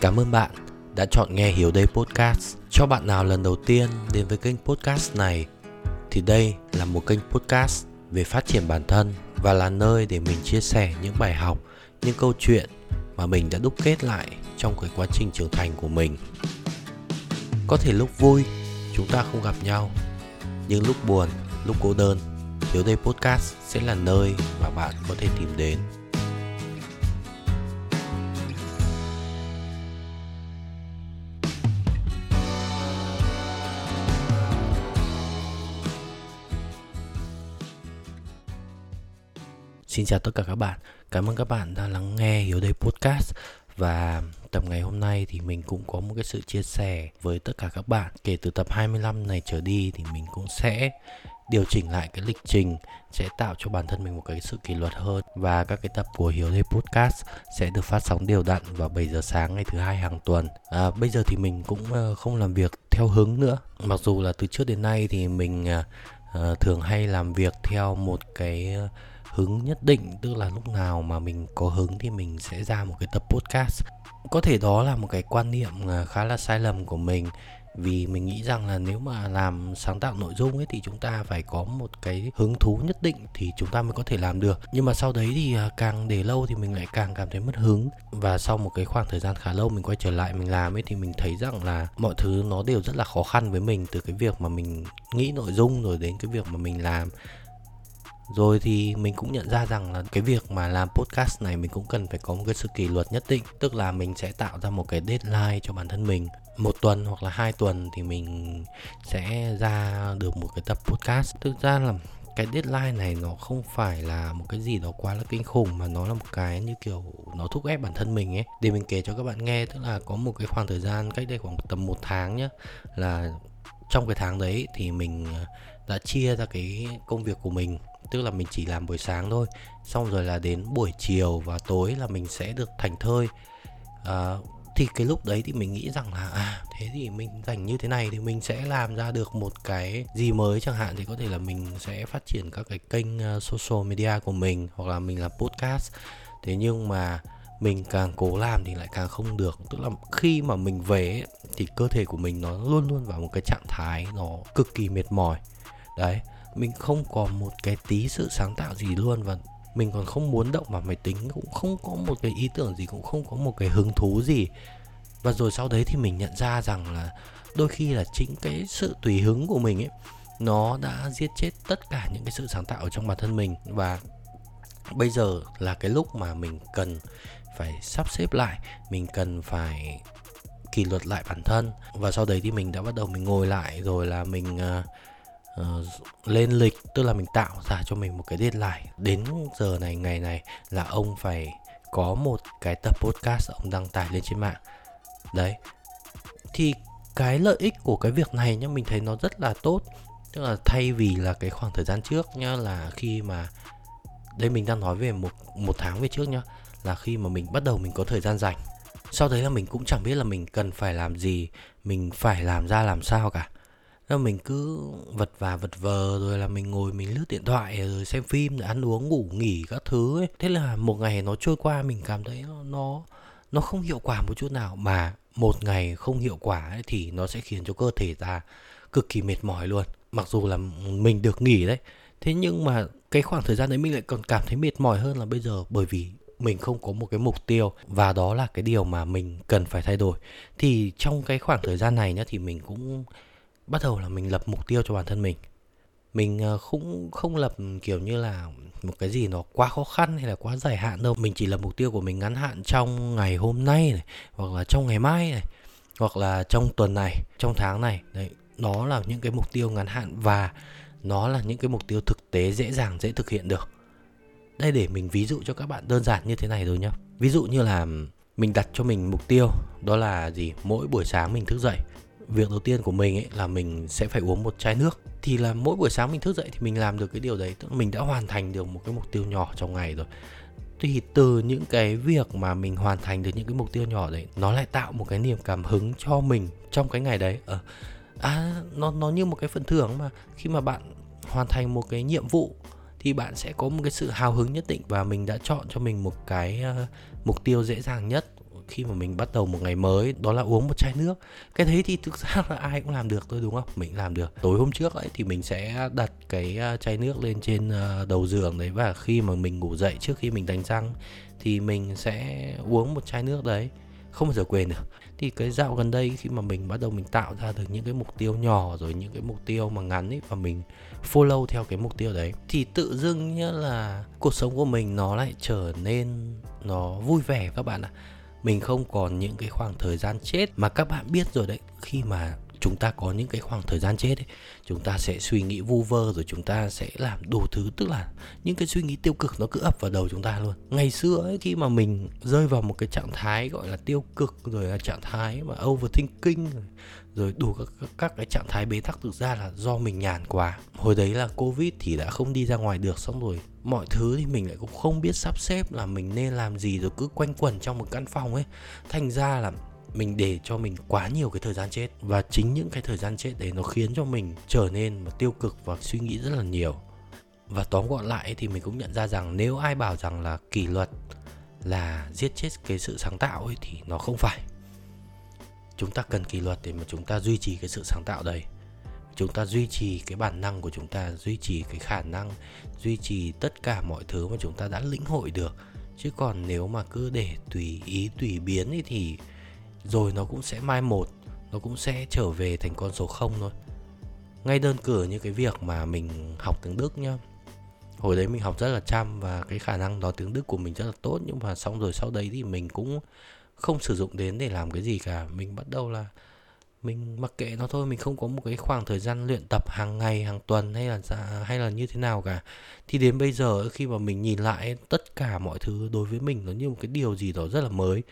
Cảm ơn bạn đã chọn nghe Hiểu Đây Podcast. Cho bạn nào lần đầu tiên đến với kênh podcast này thì đây là một kênh podcast về phát triển bản thân và là nơi để mình chia sẻ những bài học, những câu chuyện mà mình đã đúc kết lại trong cái quá trình trưởng thành của mình. Có thể lúc vui chúng ta không gặp nhau, nhưng lúc buồn, lúc cô đơn, Hiếu Đây Podcast sẽ là nơi mà bạn có thể tìm đến. Xin chào tất cả các bạn. Cảm ơn các bạn đã lắng nghe hiếu Đây Podcast và tập ngày hôm nay thì mình cũng có một cái sự chia sẻ với tất cả các bạn. Kể từ tập 25 này trở đi thì mình cũng sẽ điều chỉnh lại cái lịch trình sẽ tạo cho bản thân mình một cái sự kỷ luật hơn và các cái tập của hiếu Đây Podcast sẽ được phát sóng đều đặn vào 7 giờ sáng ngày thứ hai hàng tuần. À, bây giờ thì mình cũng ờ, không làm việc theo hướng nữa. Mặc dù là từ trước đến nay thì mình uh, thường hay làm việc theo một cái hứng nhất định, tức là lúc nào mà mình có hứng thì mình sẽ ra một cái tập podcast. Có thể đó là một cái quan niệm à, khá là sai lầm của mình, vì mình nghĩ rằng là nếu mà làm sáng tạo nội dung ấy thì chúng ta phải có một cái hứng thú nhất định thì chúng ta mới có thể làm được. Nhưng mà sau đấy thì à, càng để lâu thì mình lại càng cảm thấy mất hứng. Và sau một cái khoảng thời gian khá lâu mình quay trở lại mình làm ấy thì mình thấy rằng là mọi thứ nó đều rất là khó khăn với mình, từ cái việc mà mình nghĩ nội dung rồi đến cái việc mà mình làm rồi thì mình cũng nhận ra rằng là cái việc mà làm podcast này mình cũng cần phải có một cái sự kỷ luật nhất định. Tức là mình sẽ tạo ra một cái deadline cho bản thân mình. Một tuần hoặc là hai tuần thì mình sẽ ra được một cái tập podcast. Thực ra là cái deadline này nó không phải là một cái gì đó quá là kinh khủng, mà nó là một cái như kiểu nó thúc ép bản thân mình ấy. Để mình kể cho các bạn nghe, tức là có một cái khoảng thời gian cách đây khoảng tầm một tháng nhá, là trong cái tháng đấy thì mình ờ, đã chia ra cái công việc của mình tức là mình chỉ làm buổi sáng thôi. Xong rồi là đến buổi chiều và tối là mình sẽ được thành thơi. À, thì cái lúc đấy thì mình nghĩ rằng là à thế thì mình dành như thế này thì mình sẽ làm ra được một cái gì mới chẳng hạn thì có thể là mình sẽ phát triển các cái kênh à, social media của mình hoặc là mình làm podcast. Thế nhưng mà mình càng cố làm thì lại càng không được. Tức là khi mà mình về thì cơ thể của mình nó luôn luôn vào một cái trạng thái nó cực kỳ mệt mỏi. Đấy mình không còn một cái tí sự sáng tạo gì luôn và mình còn không muốn động vào máy tính cũng không có một cái ý tưởng gì cũng không có một cái hứng thú gì. Và rồi sau đấy thì mình nhận ra rằng là đôi khi là chính cái sự tùy hứng của mình ấy nó đã giết chết tất cả những cái sự sáng tạo trong bản thân mình. Và bây giờ là cái lúc mà mình cần phải sắp xếp lại mình cần phải kỷ luật lại bản thân. Và sau đấy thì mình đã bắt đầu mình ngồi lại rồi là mình uh, uh, lên lịch tức là mình tạo ra cho mình một cái deadline. Đến giờ này ngày này là ông phải có một cái tập podcast ông đăng tải lên trên mạng. Đấy. Thì cái lợi ích của cái việc này nhá mình thấy nó rất là tốt. Tức là thay vì là cái khoảng thời gian trước nhá là khi mà đây mình đang nói về một một tháng về trước nhá là khi mà mình bắt đầu mình có thời gian rảnh. Sau đấy là mình cũng chẳng biết là mình cần phải làm gì mình phải làm ra làm sao cả. Thế mình cứ vật vả vật vờ rồi là mình ngồi mình lướt điện thoại rồi xem phim rồi ăn uống ngủ nghỉ các thứ ấy. Thế là một ngày nó trôi qua mình cảm thấy nó nó nó không hiệu quả một chút nào mà một ngày không hiệu quả ấy, thì nó sẽ khiến cho cơ thể ta cực kỳ mệt mỏi luôn. Mặc dù là mình được nghỉ đấy. Thế nhưng mà cái khoảng thời gian đấy mình lại còn cảm thấy mệt mỏi hơn là bây giờ bởi vì mình không có một cái mục tiêu và đó là cái điều mà mình cần phải thay đổi. Thì trong cái khoảng thời gian này nhá thì mình cũng bắt đầu là mình lập mục tiêu cho bản thân mình. Mình ờ, cũng không lập, kiểu như là, một cái gì nó quá khó khăn hay là quá dài hạn đâu. Mình chỉ lập mục tiêu của mình ngắn hạn trong ngày hôm nay này, hoặc là trong ngày mai này, hoặc là trong tuần này, trong tháng này. Đấy, nó là những cái mục tiêu ngắn hạn và nó là những cái mục tiêu thực tế, dễ dàng, dễ thực hiện được. Đây để mình ví dụ cho các bạn đơn giản như thế này rồi nhá. Ví dụ như là mình đặt cho mình mục tiêu, đó là gì? Mỗi buổi sáng mình thức dậy việc đầu tiên của mình ấy là mình sẽ phải uống một chai nước. Thì là mỗi buổi sáng mình thức dậy thì mình làm được cái điều đấy tức là mình đã hoàn thành được một cái mục tiêu nhỏ trong ngày rồi. Thì từ những cái việc mà mình hoàn thành được những cái mục tiêu nhỏ đấy nó lại tạo một cái niềm cảm hứng cho mình trong cái ngày đấy. Ờ à nó nó như một cái phần thưởng mà khi mà bạn hoàn thành một cái nhiệm vụ thì bạn sẽ có một cái sự hào hứng nhất định và mình đã chọn cho mình một cái uh, mục tiêu dễ dàng nhất khi mà mình bắt đầu một ngày mới, đó là uống một chai nước. Cái thế thì thực ra là ai cũng làm được thôi, đúng không? Mình làm được. Tối hôm trước ấy thì mình sẽ đặt cái à, chai nước lên trên à, đầu giường đấy và khi mà mình ngủ dậy trước khi mình đánh răng thì mình sẽ uống một chai nước đấy. Không bao giờ quên được. Thì cái dạo gần đây khi mà mình bắt đầu mình tạo ra được những cái mục tiêu nhỏ rồi những cái mục tiêu mà ngắn ấy và mình follow theo cái mục tiêu đấy thì tự dưng như là cuộc sống của mình nó lại trở nên nó vui vẻ các bạn ạ mình không còn những cái khoảng thời gian chết mà các bạn biết rồi đấy, khi mà chúng ta có những cái khoảng thời gian chết ấy, chúng ta sẽ suy nghĩ vu vơ rồi chúng ta sẽ làm đủ thứ tức là những cái suy nghĩ tiêu cực nó cứ ập vào đầu chúng ta luôn. Ngày xưa ấy khi mà mình rơi vào một cái trạng thái gọi là tiêu cực rồi là trạng thái mà overthinking rồi, rồi đủ các, các các cái trạng thái bế tắc thực ra là do mình nhàn quá. Hồi đấy là covid thì đã không đi ra ngoài được xong rồi mọi thứ thì mình lại cũng không biết sắp xếp là mình nên làm gì rồi cứ quanh quẩn trong một căn phòng ấy. Thành ra là mình để cho mình quá nhiều cái thời gian chết. Và chính những cái thời gian chết đấy nó khiến cho mình trở nên mà tiêu cực và suy nghĩ rất là nhiều. Và tóm gọn lại thì mình cũng nhận ra rằng nếu ai bảo rằng là kỷ luật là giết chết cái sự sáng tạo ấy thì nó không phải. Chúng ta cần kỷ luật để mà chúng ta duy trì cái sự sáng tạo đấy. Chúng ta duy trì cái bản năng của chúng ta, duy trì cái khả năng, duy trì tất cả mọi thứ mà chúng ta đã lĩnh hội được. Chứ còn nếu mà cứ để tùy ý, tùy biến ấy thì rồi nó cũng sẽ mai một, nó cũng sẽ trở về thành con số không thôi. Ngay đơn cử như cái việc mà mình học tiếng đức nhá. Hồi đấy mình học rất là chăm và cái khả năng nói tiếng đức của mình rất là tốt, nhưng mà xong rồi sau đấy thì mình cũng không sử dụng đến để làm cái gì cả. Mình bắt đầu là mình mặc kệ nó thôi, mình không có một cái khoảng thời gian luyện tập hàng ngày, hàng tuần hay là hay là như thế nào cả. Thì đến bây giờ khi mà mình nhìn lại tất cả mọi thứ đối với mình, nó như một cái điều gì đó rất là mới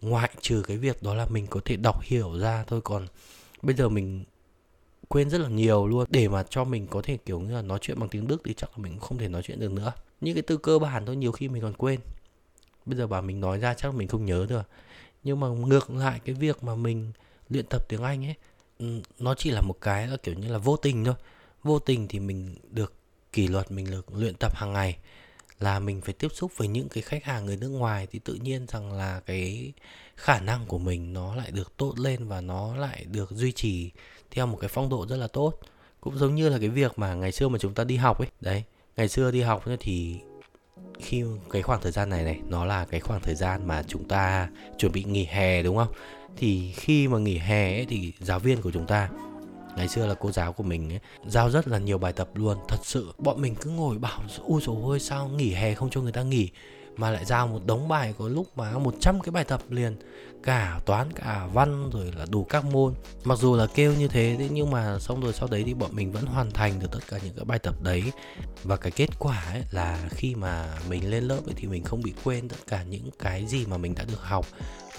ngoại trừ cái việc đó là mình có thể đọc hiểu ra thôi, còn bây giờ mình quên rất là nhiều luôn. Để mà cho mình có thể kiểu như là nói chuyện bằng tiếng Đức thì chắc là mình cũng không thể nói chuyện được nữa. Những cái từ cơ bản thôi, nhiều khi mình còn quên. Bây giờ bảo mình nói ra chắc là mình không nhớ được. Nhưng mà ngược lại cái việc mà mình luyện tập tiếng Anh ấy ừ, nó chỉ là một cái là kiểu như là vô tình thôi. Vô tình thì mình được kỷ luật, mình được luyện tập hàng ngày là mình phải tiếp xúc với những cái khách hàng người nước ngoài thì tự nhiên rằng là cái khả năng của mình nó lại được tốt lên và nó lại được duy trì theo một cái phong độ rất là tốt. Cũng giống như là cái việc mà ngày xưa mà chúng ta đi học ấy. Đấy ngày xưa đi học thì khi cái khoảng thời gian này này nó là cái khoảng thời gian mà chúng ta chuẩn bị nghỉ hè đúng không? Thì khi mà nghỉ hè ấy, thì giáo viên của chúng ta ngày xưa là cô giáo của mình ấy, giao rất là nhiều bài tập luôn. Thật sự bọn mình cứ ngồi bảo u dồi ôi sao nghỉ hè không cho người ta nghỉ? Mà lại giao một đống bài có lúc mà 100 cái bài tập liền. Cả toán cả văn rồi là đủ các môn. Mặc dù là kêu như thế nhưng mà xong rồi sau đấy thì bọn mình vẫn hoàn thành được tất cả những cái bài tập đấy. Và cái kết quả ấy là khi mà mình lên lớp ấy thì mình không bị quên tất cả những cái gì mà mình đã được học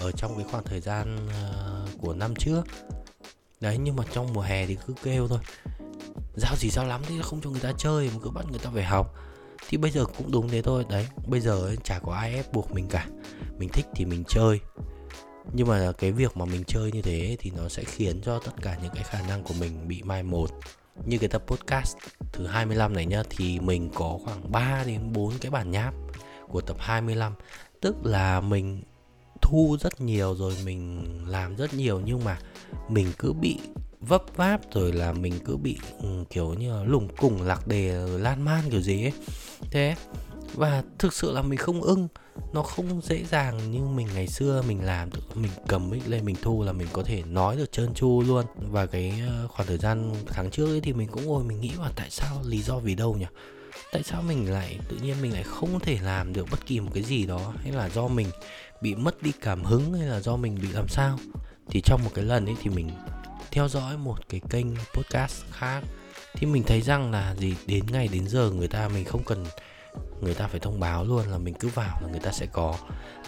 ở trong cái khoảng thời gian ờ, của năm trước đấy, nhưng mà trong mùa hè thì cứ kêu thôi. Giao gì giao lắm thì không cho người ta chơi, mà cứ bắt người ta phải học. Thì bây giờ cũng đúng thế thôi. Đấy, bây giờ chả có ai ép buộc mình cả. Mình thích thì mình chơi. Nhưng mà cái việc mà mình chơi như thế thì nó sẽ khiến cho tất cả những cái khả năng của mình bị mai một. Như cái tập podcast thứ 25 này nhá, thì mình có khoảng 3 đến 4 cái bản nháp của tập 25 tức là mình thu rất nhiều rồi mình làm rất nhiều nhưng mà mình cứ bị vấp váp rồi là mình cứ bị ừ, kiểu như là lùng cùng lạc đề lan man kiểu gì ấy. Thế và thực sự là mình không ưng, nó không dễ dàng như mình ngày xưa mình làm mình cầm mic lên mình thu là mình có thể nói được trơn tru luôn. Và cái ờ, khoảng thời gian tháng trước ấy thì mình cũng ngồi mình nghĩ là tại sao, lý do vì đâu nhỉ? Tại sao mình lại, tự nhiên mình lại không thể làm được bất kỳ một cái gì đó? Hay là do mình bị mất đi cảm hứng hay là do mình bị làm sao, thì trong một cái lần ấy thì mình theo dõi một cái kênh podcast khác. Thì mình thấy rằng là gì, đến ngày đến giờ người ta mình không cần, người ta phải thông báo luôn là mình cứ vào là người ta sẽ có.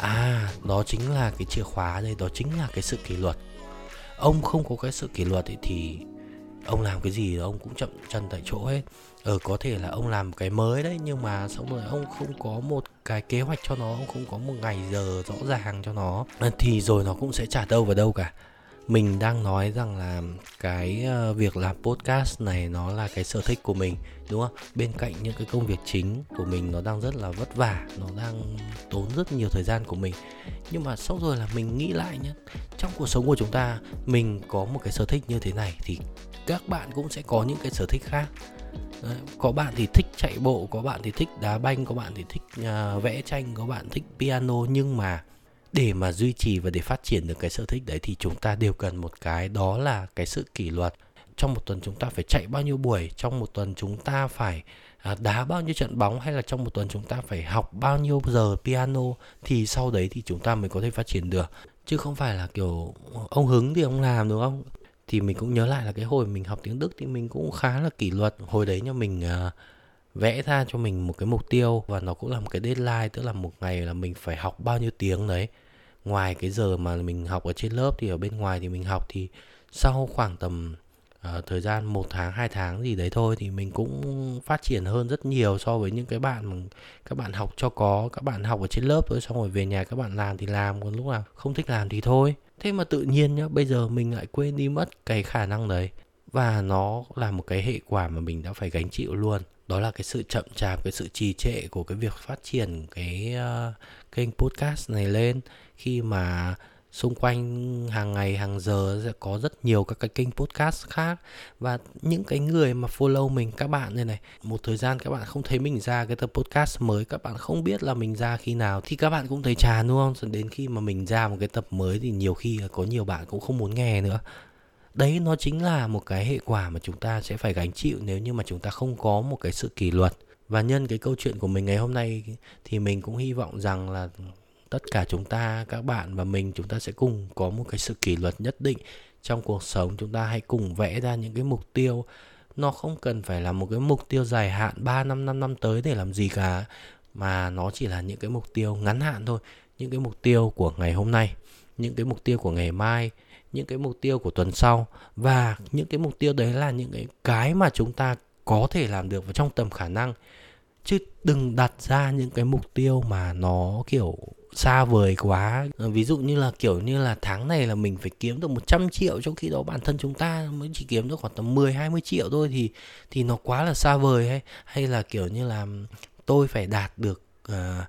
À đó chính là cái chìa khóa đây, đó chính là cái sự kỷ luật. Ông không có cái sự kỷ luật ấy thì ông làm cái gì ông cũng chậm chân tại chỗ hết. Ờ có thể là ông làm cái mới đấy, nhưng mà xong rồi ông không có một cái kế hoạch cho nó, ông không có một ngày giờ rõ ràng cho nó. Ờ, thì rồi nó cũng sẽ trả đâu vào đâu cả. Mình đang nói rằng là cái ờ, việc làm podcast này nó là cái sở thích của mình, đúng không? Bên cạnh những cái công việc chính của mình nó đang rất là vất vả, nó đang tốn rất nhiều thời gian của mình. Nhưng mà sau rồi là mình nghĩ lại nhé trong cuộc sống của chúng ta, mình có một cái sở thích như thế này thì các bạn cũng sẽ có những cái sở thích khác. Đấy, có bạn thì thích chạy bộ có bạn thì thích đá banh có bạn thì thích uh, vẽ tranh có bạn thích piano. Nhưng mà để mà duy trì và để phát triển được cái sở thích đấy thì chúng ta đều cần một cái đó là cái sự kỷ luật. Trong một tuần chúng ta phải chạy bao nhiêu buổi trong một tuần chúng ta phải à, đá bao nhiêu trận bóng hay là trong một tuần chúng ta phải học bao nhiêu giờ piano thì sau đấy thì chúng ta mới có thể phát triển được. Chứ không phải là kiểu ông hứng thì ông làm đúng không? Thì mình cũng nhớ lại là cái hồi mình học tiếng Đức thì mình cũng khá là kỷ luật. Hồi đấy nha mình uh, vẽ ra cho mình một cái mục tiêu và nó cũng là một cái deadline tức là một ngày là mình phải học bao nhiêu tiếng đấy. Ngoài cái giờ mà mình học ở trên lớp thì ở bên ngoài thì mình học thì sau khoảng tầm uh, thời gian một tháng hai tháng gì đấy thôi thì mình cũng phát triển hơn rất nhiều so với những cái bạn mà các bạn học cho có các bạn học ở trên lớp thôi. Xong rồi về nhà các bạn làm thì làm còn lúc nào không thích làm thì thôi thế mà tự nhiên nhá bây giờ mình lại quên đi mất cái khả năng đấy. Và nó là một cái hệ quả mà mình đã phải gánh chịu luôn. Đó là cái sự chậm chạp cái sự trì trệ của cái việc phát triển cái uh, kênh podcast này lên. Khi mà xung quanh hàng ngày, hàng giờ sẽ có rất nhiều các cái kênh podcast khác. Và những cái người mà follow mình, các bạn này này, một thời gian các bạn không thấy mình ra cái tập podcast mới, các bạn không biết là mình ra khi nào, thì các bạn cũng thấy chán, đúng không? Đến khi mà mình ra một cái tập mới thì nhiều khi có nhiều bạn cũng không muốn nghe nữa. Đấy, nó chính là một cái hệ quả mà chúng ta sẽ phải gánh chịu nếu như mà chúng ta không có một cái sự kỷ luật. Và nhân cái câu chuyện của mình ngày hôm nay thì mình cũng hy vọng rằng là tất cả chúng ta, các bạn và mình, chúng ta sẽ cùng có một cái sự kỷ luật nhất định trong cuộc sống. Chúng ta hãy cùng vẽ ra những cái mục tiêu. Nó không cần phải là một cái mục tiêu dài hạn 3 năm 5 năm tới để làm gì cả, mà nó chỉ là những cái mục tiêu ngắn hạn thôi. Những cái mục tiêu của ngày hôm nay, những cái mục tiêu của ngày mai, những cái mục tiêu của tuần sau. Và những cái mục tiêu đấy là những cái cái mà chúng ta có thể làm được và trong tầm khả năng. Chứ đừng đặt ra những cái mục tiêu mà nó, kiểu xa vời quá. Ờ, ví dụ như là kiểu như là tháng này là mình phải kiếm được 100 triệu trong khi đó bản thân chúng ta mới chỉ kiếm được khoảng tầm 10 20 triệu thôi thì thì nó quá là xa vời hay hay là kiểu như là tôi phải đạt được ờ, uh,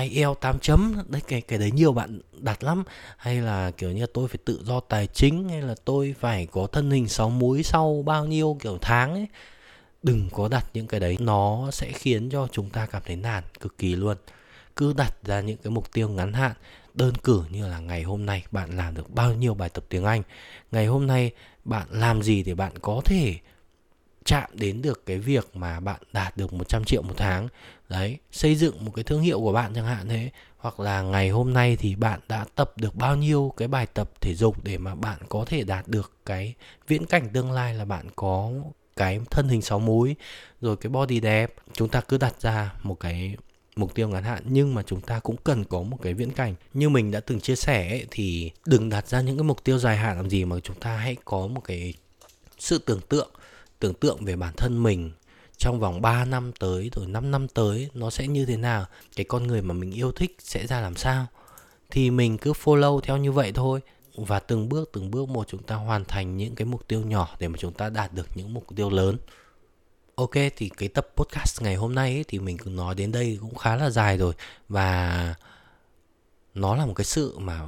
IELTS 8 chấm đấy cái cái đấy nhiều bạn đặt lắm. Hay là kiểu như là tôi phải tự do tài chính hay là tôi phải có thân hình sáu múi sau bao nhiêu kiểu tháng ấy. Đừng có đặt những cái đấy nó sẽ khiến cho chúng ta cảm thấy nản cực kỳ luôn cứ đặt ra những cái mục tiêu ngắn hạn, đơn cử như là ngày hôm nay bạn làm được bao nhiêu bài tập tiếng Anh, ngày hôm nay bạn làm gì để bạn có thể chạm đến được cái việc mà bạn đạt được 100 triệu một tháng. Đấy, xây dựng một cái thương hiệu của bạn chẳng hạn thế, hoặc là ngày hôm nay thì bạn đã tập được bao nhiêu cái bài tập thể dục để mà bạn có thể đạt được cái viễn cảnh tương lai là bạn có cái thân hình sáu múi, rồi cái body đẹp. Chúng ta cứ đặt ra một cái mục tiêu ngắn hạn nhưng mà chúng ta cũng cần có một cái viễn cảnh. Như mình đã từng chia sẻ ấy, thì đừng đặt ra những cái mục tiêu dài hạn làm gì mà chúng ta hãy có một cái sự tưởng tượng tưởng tượng về bản thân mình trong vòng 3 năm tới rồi 5 năm tới nó sẽ như thế nào cái con người mà mình yêu thích sẽ ra làm sao. Thì mình cứ follow theo như vậy thôi và từng bước từng bước một chúng ta hoàn thành những cái mục tiêu nhỏ để mà chúng ta đạt được những mục tiêu lớn. Ok thì cái tập podcast ngày hôm nay ấy, thì mình cũng nói đến đây cũng khá là dài rồi. Và nó là một cái sự mà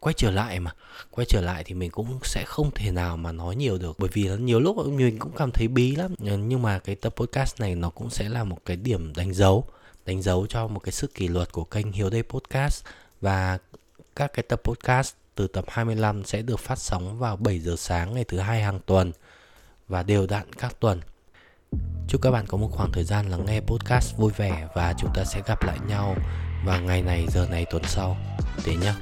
quay trở lại mà. Quay trở lại thì mình cũng sẽ không thể nào mà nói nhiều được. Bởi vì nhiều lúc mình cũng cảm thấy bí lắm. Nhưng mà cái tập podcast này nó cũng sẽ là một cái điểm đánh dấu. Đánh dấu cho một cái sức kỷ luật của kênh Hiếu Đây Podcast. Và các cái tập podcast từ tập 25 sẽ được phát sóng vào 7 giờ sáng ngày thứ hai hàng tuần. Và đều đặn các tuần. Chúc các bạn có một khoảng thời gian lắng nghe podcast vui vẻ và chúng ta sẽ gặp lại nhau vào ngày này, giờ này, tuần sau. Thế nhé.